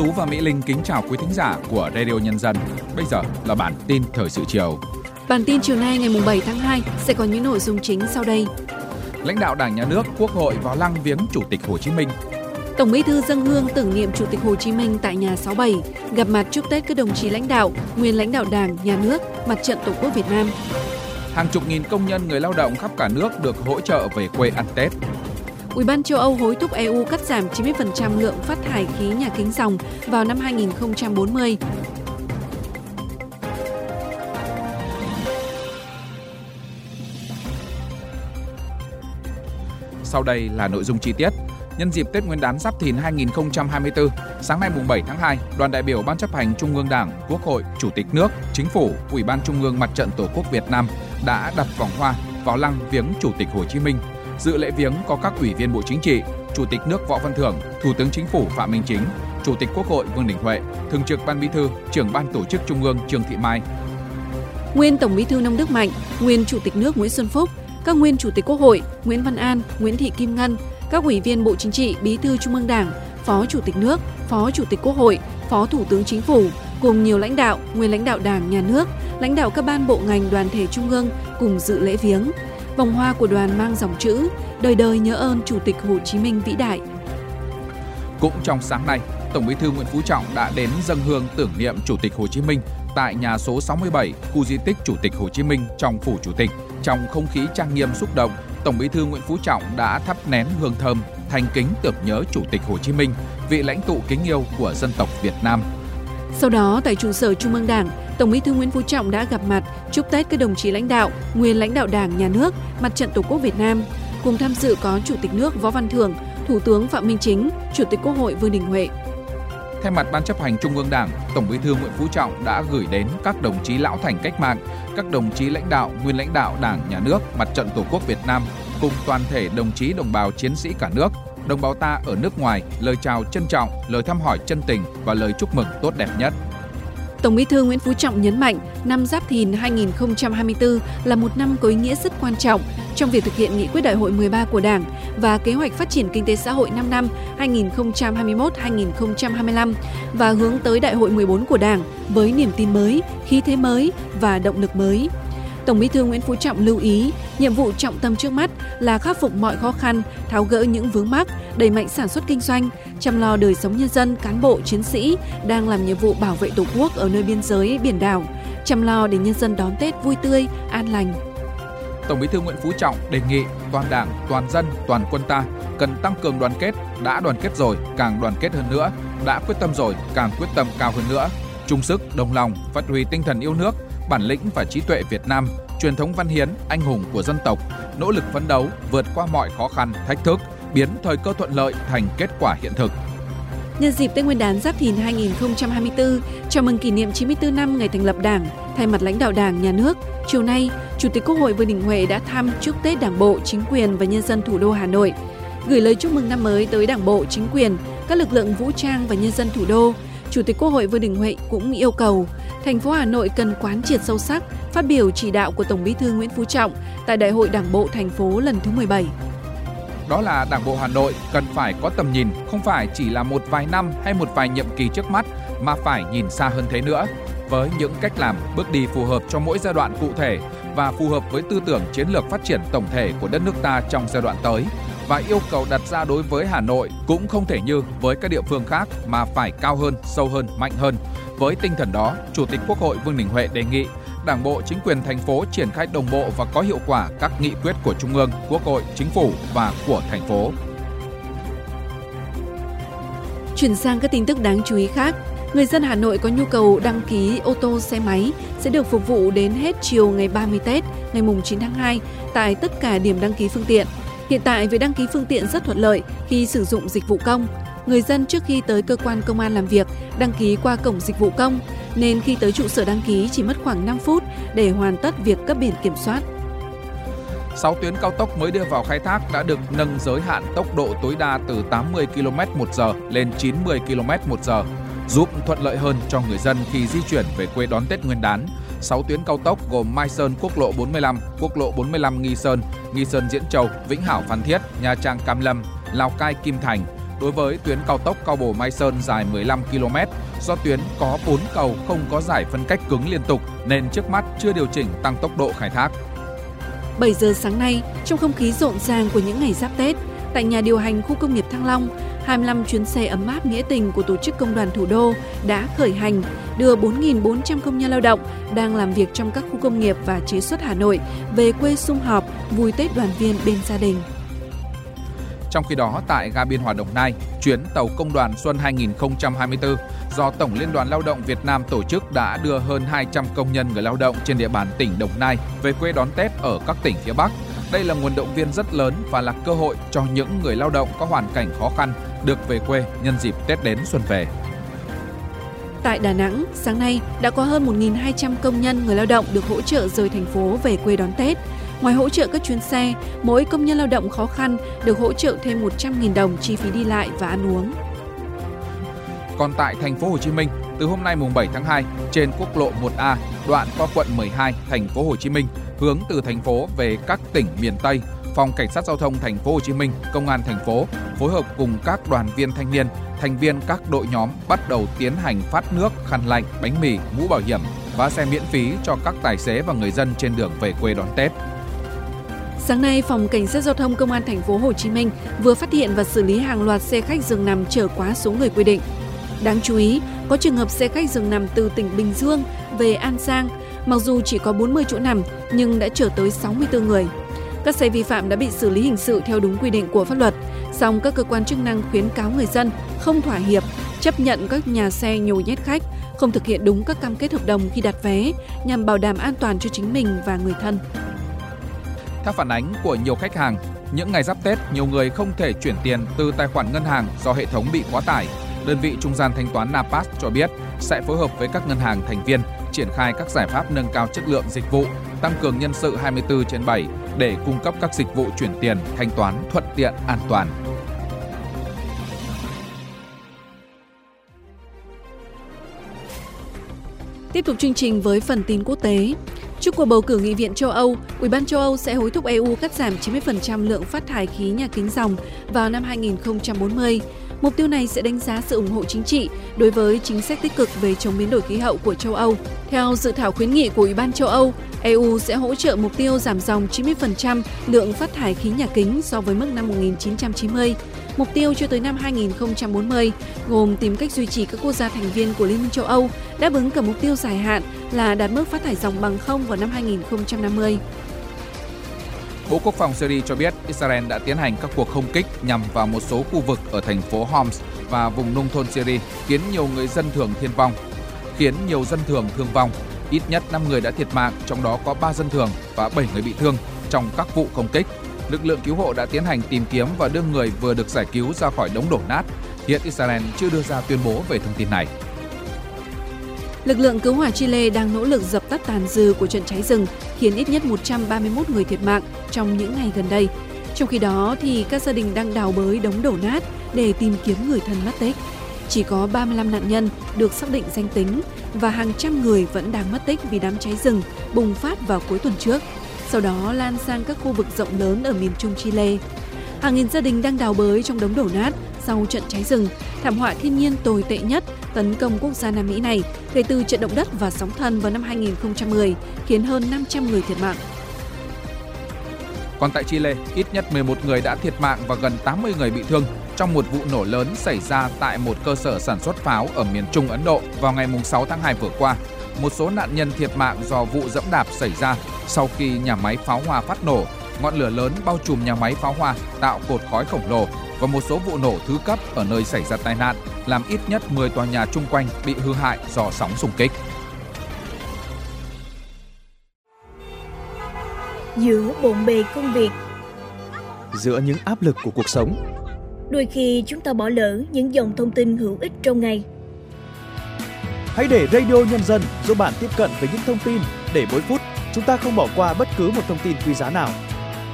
Tú và Mỹ Linh kính chào quý thính giả của Radio Nhân dân. Bây giờ là bản tin thời sự chiều. Bản tin chiều nay ngày 7 tháng 2 sẽ có những nội dung chính sau đây. Lãnh đạo Đảng, Nhà nước, Quốc hội vào lăng viếng Chủ tịch Hồ Chí Minh. Tổng Bí thư dân hương tưởng niệm Chủ tịch Hồ Chí Minh tại nhà 67, gặp mặt chúc Tết các đồng chí lãnh đạo, nguyên lãnh đạo Đảng, Nhà nước, Mặt trận Tổ quốc Việt Nam. Hàng chục nghìn công nhân người lao động khắp cả nước được hỗ trợ về quê ăn Tết. Ủy ban châu Âu hối thúc EU cắt giảm 90% lượng phát thải khí nhà kính dòng vào năm 2040. Sau đây là nội dung chi tiết. Nhân dịp Tết Nguyên đán Giáp Thìn 2024, sáng nay mùng 7 tháng 2, đoàn đại biểu Ban chấp hành Trung ương Đảng, Quốc hội, Chủ tịch nước, Chính phủ, Ủy ban Trung ương Mặt trận Tổ quốc Việt Nam đã đặt vòng hoa vào lăng viếng Chủ tịch Hồ Chí Minh. Dự lễ viếng có các ủy viên Bộ Chính trị, Chủ tịch nước Võ Văn Thưởng, Thủ tướng Chính phủ Phạm Minh Chính, Chủ tịch Quốc hội Vương Đình Huệ, Thường trực Ban Bí thư, Trưởng Ban Tổ chức Trung ương Trương Thị Mai. Nguyên Tổng Bí thư Nông Đức Mạnh, nguyên Chủ tịch nước Nguyễn Xuân Phúc, các nguyên Chủ tịch Quốc hội Nguyễn Văn An, Nguyễn Thị Kim Ngân, các ủy viên Bộ Chính trị, Bí thư Trung ương Đảng, Phó Chủ tịch nước, Phó Chủ tịch Quốc hội, Phó Thủ tướng Chính phủ cùng nhiều lãnh đạo, nguyên lãnh đạo Đảng, Nhà nước, lãnh đạo các ban bộ ngành đoàn thể trung ương cùng dự lễ viếng. Vòng hoa của đoàn mang dòng chữ Đời đời nhớ ơn Chủ tịch Hồ Chí Minh vĩ đại. Cũng trong sáng nay, Tổng Bí thư Nguyễn Phú Trọng đã đến dâng hương tưởng niệm Chủ tịch Hồ Chí Minh tại nhà số 67, khu di tích Chủ tịch Hồ Chí Minh trong phủ Chủ tịch. Trong không khí trang nghiêm xúc động, Tổng Bí thư Nguyễn Phú Trọng đã thắp nén hương thơm thành kính tưởng nhớ Chủ tịch Hồ Chí Minh, vị lãnh tụ kính yêu của dân tộc Việt Nam. Sau đó, tại trụ sở Trung ương Đảng, Tổng Bí thư Nguyễn Phú Trọng đã gặp mặt chúc Tết các đồng chí lãnh đạo, nguyên lãnh đạo Đảng, Nhà nước, Mặt trận Tổ quốc Việt Nam. Cùng tham dự có Chủ tịch nước Võ Văn Thưởng, Thủ tướng Phạm Minh Chính, Chủ tịch Quốc hội Vương Đình Huệ. Thay mặt Ban chấp hành Trung ương Đảng, Tổng Bí thư Nguyễn Phú Trọng đã gửi đến các đồng chí lão thành cách mạng, các đồng chí lãnh đạo, nguyên lãnh đạo Đảng, Nhà nước, Mặt trận Tổ quốc Việt Nam cùng toàn thể đồng chí đồng bào chiến sĩ cả nước, đồng bào ta ở nước ngoài lời chào trân trọng, lời thăm hỏi chân tình và lời chúc mừng tốt đẹp nhất. Tổng Bí thư Nguyễn Phú Trọng nhấn mạnh, năm Giáp Thìn 2024 là một năm có ý nghĩa rất quan trọng trong việc thực hiện nghị quyết đại hội 13 của Đảng và kế hoạch phát triển kinh tế xã hội 5 năm 2021-2025 và hướng tới đại hội 14 của Đảng với niềm tin mới, khí thế mới và động lực mới. Tổng Bí thư Nguyễn Phú Trọng lưu ý, nhiệm vụ trọng tâm trước mắt là khắc phục mọi khó khăn, tháo gỡ những vướng mắc, đẩy mạnh sản xuất kinh doanh, chăm lo đời sống nhân dân, cán bộ, chiến sĩ đang làm nhiệm vụ bảo vệ Tổ quốc ở nơi biên giới, biển đảo, chăm lo để nhân dân đón Tết vui tươi, an lành. Tổng Bí thư Nguyễn Phú Trọng đề nghị toàn Đảng, toàn dân, toàn quân ta cần tăng cường đoàn kết, đã đoàn kết rồi càng đoàn kết hơn nữa, đã quyết tâm rồi càng quyết tâm cao hơn nữa, chung sức, đồng lòng, phát huy tinh thần yêu nước, bản lĩnh và trí tuệ Việt Nam, truyền thống văn hiến, anh hùng của dân tộc, nỗ lực phấn đấu, vượt qua mọi khó khăn, thách thức, biến thời cơ thuận lợi thành kết quả hiện thực. Nhân dịp Tết Nguyên đán Giáp Thìn 2024, chào mừng kỷ niệm 94 năm ngày thành lập Đảng, thay mặt lãnh đạo Đảng, Nhà nước, chiều nay, Chủ tịch Quốc hội Vương Đình Huệ đã thăm chúc Tết Đảng bộ, chính quyền và nhân dân thủ đô Hà Nội, gửi lời chúc mừng năm mới tới Đảng bộ, chính quyền, các lực lượng vũ trang và nhân dân thủ đô. Chủ tịch Quốc hội Vương Đình Huệ cũng yêu cầu thành phố Hà Nội cần quán triệt sâu sắc phát biểu chỉ đạo của Tổng Bí thư Nguyễn Phú Trọng tại Đại hội Đảng bộ thành phố lần thứ 17. Đó là Đảng bộ Hà Nội cần phải có tầm nhìn, không phải chỉ là một vài năm hay một vài nhiệm kỳ trước mắt mà phải nhìn xa hơn thế nữa với những cách làm, bước đi phù hợp cho mỗi giai đoạn cụ thể và phù hợp với tư tưởng chiến lược phát triển tổng thể của đất nước ta trong giai đoạn tới và yêu cầu đặt ra đối với Hà Nội cũng không thể như với các địa phương khác mà phải cao hơn, sâu hơn, mạnh hơn. Với tinh thần đó, Chủ tịch Quốc hội Vương Đình Huệ đề nghị Đảng bộ, chính quyền thành phố triển khai đồng bộ và có hiệu quả các nghị quyết của Trung ương, Quốc hội, Chính phủ và của thành phố. Chuyển sang các tin tức đáng chú ý khác, người dân Hà Nội có nhu cầu đăng ký ô tô xe máy sẽ được phục vụ đến hết chiều ngày 30 Tết, ngày mùng 9 tháng 2 tại tất cả điểm đăng ký phương tiện. Hiện tại việc đăng ký phương tiện rất thuận lợi khi sử dụng dịch vụ công. Người dân trước khi tới cơ quan công an làm việc đăng ký qua cổng dịch vụ công, nên khi tới trụ sở đăng ký chỉ mất khoảng 5 phút để hoàn tất việc cấp biển kiểm soát. 6 tuyến cao tốc mới đưa vào khai thác đã được nâng giới hạn tốc độ tối đa từ 80 km/h lên 90 km/h, giúp thuận lợi hơn cho người dân khi di chuyển về quê đón Tết Nguyên đán. 6 tuyến cao tốc gồm Mai Sơn quốc lộ 45, quốc lộ 45 Nghi Sơn, Nghi Sơn Diễn Châu, Vĩnh Hảo Phan Thiết, Nha Trang Cam Lâm, Lào Cai Kim Thành, đối với tuyến cao tốc Cao Bồ Mai Sơn dài 15 km do tuyến có 4 cầu không có giải phân cách cứng liên tục nên trước mắt chưa điều chỉnh tăng tốc độ khai thác. 7 giờ sáng nay, trong không khí rộn ràng của những ngày giáp Tết, tại nhà điều hành khu công nghiệp Thăng Long, 25 chuyến xe ấm áp nghĩa tình của tổ chức công đoàn thủ đô đã khởi hành đưa 4.400 công nhân lao động đang làm việc trong các khu công nghiệp và chế xuất Hà Nội về quê sum họp, vui Tết đoàn viên bên gia đình. Trong khi đó, tại ga Biên Hòa Đồng Nai, chuyến tàu công đoàn Xuân 2024 do Tổng Liên đoàn Lao động Việt Nam tổ chức đã đưa hơn 200 công nhân người lao động trên địa bàn tỉnh Đồng Nai về quê đón Tết ở các tỉnh phía Bắc. Đây là nguồn động viên rất lớn và là cơ hội cho những người lao động có hoàn cảnh khó khăn được về quê nhân dịp Tết đến xuân về. Tại Đà Nẵng, sáng nay đã có hơn 1.200 công nhân người lao động được hỗ trợ rời thành phố về quê đón Tết. Ngoài hỗ trợ các chuyến xe, mỗi công nhân lao động khó khăn được hỗ trợ thêm 100.000 đồng chi phí đi lại và ăn uống. Còn tại thành phố Hồ Chí Minh, từ hôm nay mùng 7 tháng 2, trên quốc lộ 1A, đoạn qua quận 12, thành phố Hồ Chí Minh, hướng từ thành phố về các tỉnh miền Tây, Phòng Cảnh sát Giao thông Thành phố Hồ Chí Minh, Công an thành phố phối hợp cùng các đoàn viên thanh niên, thành viên các đội nhóm bắt đầu tiến hành phát nước, khăn lạnh, bánh mì, mũ bảo hiểm và xe miễn phí cho các tài xế và người dân trên đường về quê đón Tết. Sáng nay, Phòng Cảnh sát Giao thông Công an thành phố Hồ Chí Minh vừa phát hiện và xử lý hàng loạt xe khách dừng nằm chở quá số người quy định. Đáng chú ý, có trường hợp xe khách dừng nằm từ tỉnh Bình Dương về An Giang, mặc dù chỉ có 40 chỗ nằm nhưng đã chở tới 64 người. Các xe vi phạm đã bị xử lý hình sự theo đúng quy định của pháp luật, song các cơ quan chức năng khuyến cáo người dân không thỏa hiệp, chấp nhận các nhà xe nhồi nhét khách, không thực hiện đúng các cam kết hợp đồng khi đặt vé nhằm bảo đảm an toàn cho chính mình và người thân. Theo phản ánh của nhiều khách hàng, những ngày giáp Tết, nhiều người không thể chuyển tiền từ tài khoản ngân hàng do hệ thống bị quá tải. Đơn vị trung gian thanh toán Napas cho biết sẽ phối hợp với các ngân hàng thành viên triển khai các giải pháp nâng cao chất lượng dịch vụ, tăng cường nhân sự 24 trên 7 để cung cấp các dịch vụ chuyển tiền, thanh toán thuận tiện, an toàn. Tiếp tục chương trình với phần tin quốc tế. Trước cuộc bầu cử nghị viện châu Âu, Ủy ban châu Âu sẽ hối thúc EU cắt giảm 90% lượng phát thải khí nhà kính dòng vào năm 2040. Mục tiêu này sẽ đánh giá sự ủng hộ chính trị đối với chính sách tích cực về chống biến đổi khí hậu của châu Âu. Theo dự thảo khuyến nghị của Ủy ban châu Âu, EU sẽ hỗ trợ mục tiêu giảm dòng 90% lượng phát thải khí nhà kính so với mức năm 1990. Mục tiêu cho tới năm 2040 gồm tìm cách duy trì các quốc gia thành viên của Liên minh châu Âu đáp ứng cả mục tiêu dài hạn là đạt mức phát thải dòng bằng không vào năm 2050. Bộ Quốc phòng Syria cho biết Israel đã tiến hành các cuộc không kích nhằm vào một số khu vực ở thành phố Homs và vùng nông thôn Syria, khiến nhiều người dân thường thiên vong. Khiến nhiều dân thường thương vong. Ít nhất 5 người đã thiệt mạng, trong đó có 3 dân thường và 7 người bị thương trong các vụ không kích. Lực lượng cứu hộ đã tiến hành tìm kiếm và đưa người vừa được giải cứu ra khỏi đống đổ nát. Hiện Israel chưa đưa ra tuyên bố về thông tin này. Lực lượng cứu hỏa Chile đang nỗ lực dập tắt tàn dư của trận cháy rừng, khiến ít nhất 131 người thiệt mạng trong những ngày gần đây. Trong khi đó, thì các gia đình đang đào bới đống đổ nát để tìm kiếm người thân mất tích. Chỉ có 35 nạn nhân được xác định danh tính và hàng trăm người vẫn đang mất tích vì đám cháy rừng bùng phát vào cuối tuần trước, sau đó lan sang các khu vực rộng lớn ở miền trung Chile. Hàng nghìn gia đình đang đào bới trong đống đổ nát sau trận cháy rừng, thảm họa thiên nhiên tồi tệ nhất tấn công quốc gia Nam Mỹ này kể từ trận động đất và sóng thần vào năm 2010, khiến hơn 500 người thiệt mạng. Còn tại Chile, ít nhất 11 người đã thiệt mạng và gần 80 người bị thương trong một vụ nổ lớn xảy ra tại một cơ sở sản xuất pháo ở miền Trung Ấn Độ vào ngày 6 tháng 2 vừa qua. Một số nạn nhân thiệt mạng do vụ dẫm đạp xảy ra sau khi nhà máy pháo hoa phát nổ. Ngọn lửa lớn bao trùm nhà máy pháo hoa tạo cột khói khổng lồ và một số vụ nổ thứ cấp ở nơi xảy ra tai nạn, làm ít nhất 10 tòa nhà chung quanh bị hư hại do sóng xung kích. Giữa bộn bề công việc Giữa những áp lực của cuộc sống Đôi khi chúng ta bỏ lỡ những dòng thông tin hữu ích trong ngày Hãy để Radio Nhân dân giúp bạn tiếp cận với những thông tin để mỗi phút chúng ta không bỏ qua bất cứ một thông tin quý giá nào.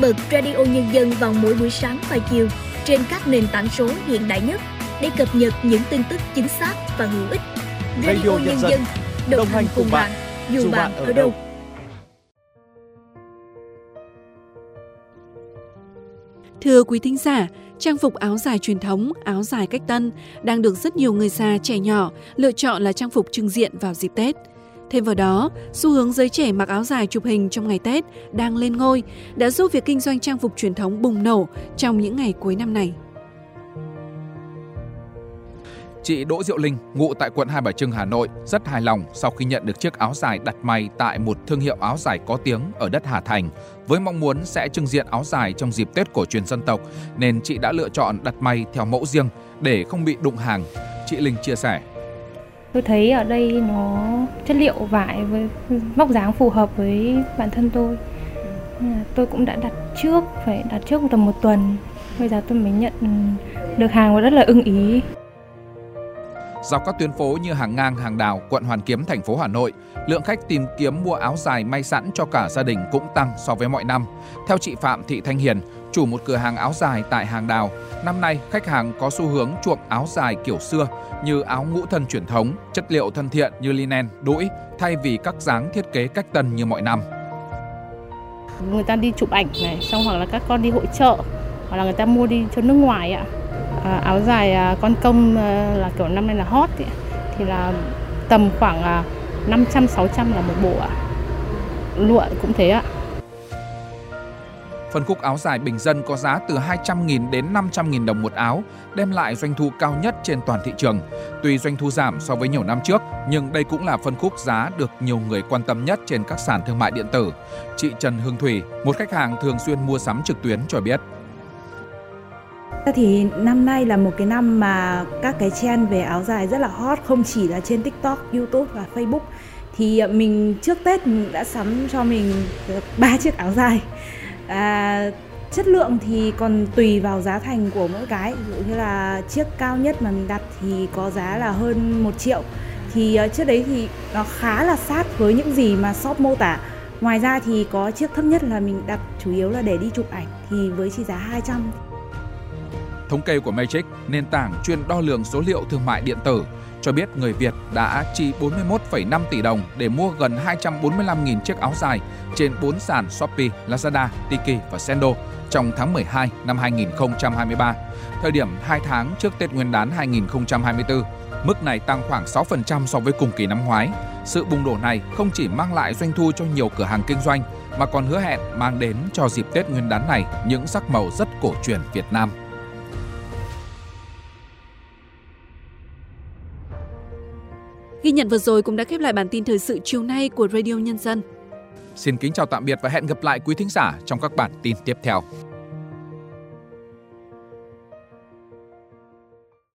Bật Radio Nhân dân vào mỗi buổi sáng và chiều trên các nền tảng số hiện đại nhất để cập nhật những tin tức chính xác và hữu ích. Radio, Radio Nhân, dân, đồng, đồng hành cùng bạn, dù, dù bạn ở đâu. Thưa quý thính giả, trang phục áo dài truyền thống, áo dài cách tân đang được rất nhiều người già trẻ nhỏ lựa chọn là trang phục trưng diện vào dịp Tết. Thêm vào đó, xu hướng giới trẻ mặc áo dài chụp hình trong ngày Tết đang lên ngôi, đã giúp việc kinh doanh trang phục truyền thống bùng nổ trong những ngày cuối năm này. Chị Đỗ Diệu Linh, ngụ tại quận Hai Bà Trưng, Hà Nội, rất hài lòng sau khi nhận được chiếc áo dài đặt may tại một thương hiệu áo dài có tiếng ở đất Hà Thành. Với mong muốn sẽ trưng diện áo dài trong dịp Tết cổ truyền dân tộc, nên chị đã lựa chọn đặt may theo mẫu riêng để không bị đụng hàng. Chị Linh chia sẻ. Tôi thấy ở đây nó chất liệu vải với vóc dáng phù hợp với bản thân tôi. Tôi cũng đã đặt trước, phải đặt trước tầm một tuần. Bây giờ tôi mới nhận được hàng và rất là ưng ý. Dọc các tuyến phố như hàng ngang, hàng đào, quận Hoàn Kiếm, thành phố Hà Nội, lượng khách tìm kiếm mua áo dài may sẵn cho cả gia đình cũng tăng so với mọi năm. Theo chị Phạm Thị Thanh Hiền, chủ một cửa hàng áo dài tại hàng đào, năm nay khách hàng có xu hướng chuộng áo dài kiểu xưa như áo ngũ thân truyền thống, chất liệu thân thiện như linen, đũi thay vì các dáng thiết kế cách tân như mọi năm. Người ta đi chụp ảnh này, xong hoặc là các con đi hội trợ, hoặc là người ta mua đi cho nước ngoài ạ à, À, áo dài à, con công à, là kiểu năm nay là hot ấy, thì là tầm khoảng à, 500 600 là một bộ ạ. Lụa cũng thế ạ. Phân khúc áo dài bình dân có giá từ 200.000 đến 500.000 đồng một áo, đem lại doanh thu cao nhất trên toàn thị trường. Tuy doanh thu giảm so với nhiều năm trước, nhưng đây cũng là phân khúc giá được nhiều người quan tâm nhất trên các sàn thương mại điện tử. Chị Trần Hương Thủy, một khách hàng thường xuyên mua sắm trực tuyến cho biết. Thì năm nay là một cái năm mà các cái trend về áo dài rất là hot không chỉ là trên TikTok, YouTube và Facebook. Thì ờ, mình trước Tết mình đã sắm cho mình ba chiếc áo dài. À, chất lượng thì còn tùy vào giá thành của mỗi cái ví dụ như là chiếc cao nhất mà mình đặt thì có giá là hơn 1 triệu thì ờ, trước đấy thì nó khá là sát với những gì mà shop mô tả ngoài ra thì có chiếc thấp nhất là mình đặt chủ yếu là để đi chụp ảnh thì với chỉ giá 200 Thống kê của Matrix, nền tảng chuyên đo lường số liệu thương mại điện tử, cho biết người Việt đã chi 41,5 tỷ đồng để mua gần 245.000 chiếc áo dài trên 4 sàn Shopee, Lazada, Tiki và Sendo trong tháng 12 năm 2023, thời điểm 2 tháng trước Tết Nguyên đán 2024. Mức này tăng khoảng 6% so với cùng kỳ năm ngoái. Sự bùng nổ này không chỉ mang lại doanh thu cho nhiều cửa hàng kinh doanh, mà còn hứa hẹn mang đến cho dịp Tết Nguyên đán này những sắc màu rất cổ truyền Việt Nam. Ghi nhận vừa rồi cũng đã khép lại bản tin thời sự chiều nay của Radio Nhân dân. Xin kính chào tạm biệt và hẹn gặp lại quý thính giả trong các bản tin tiếp theo.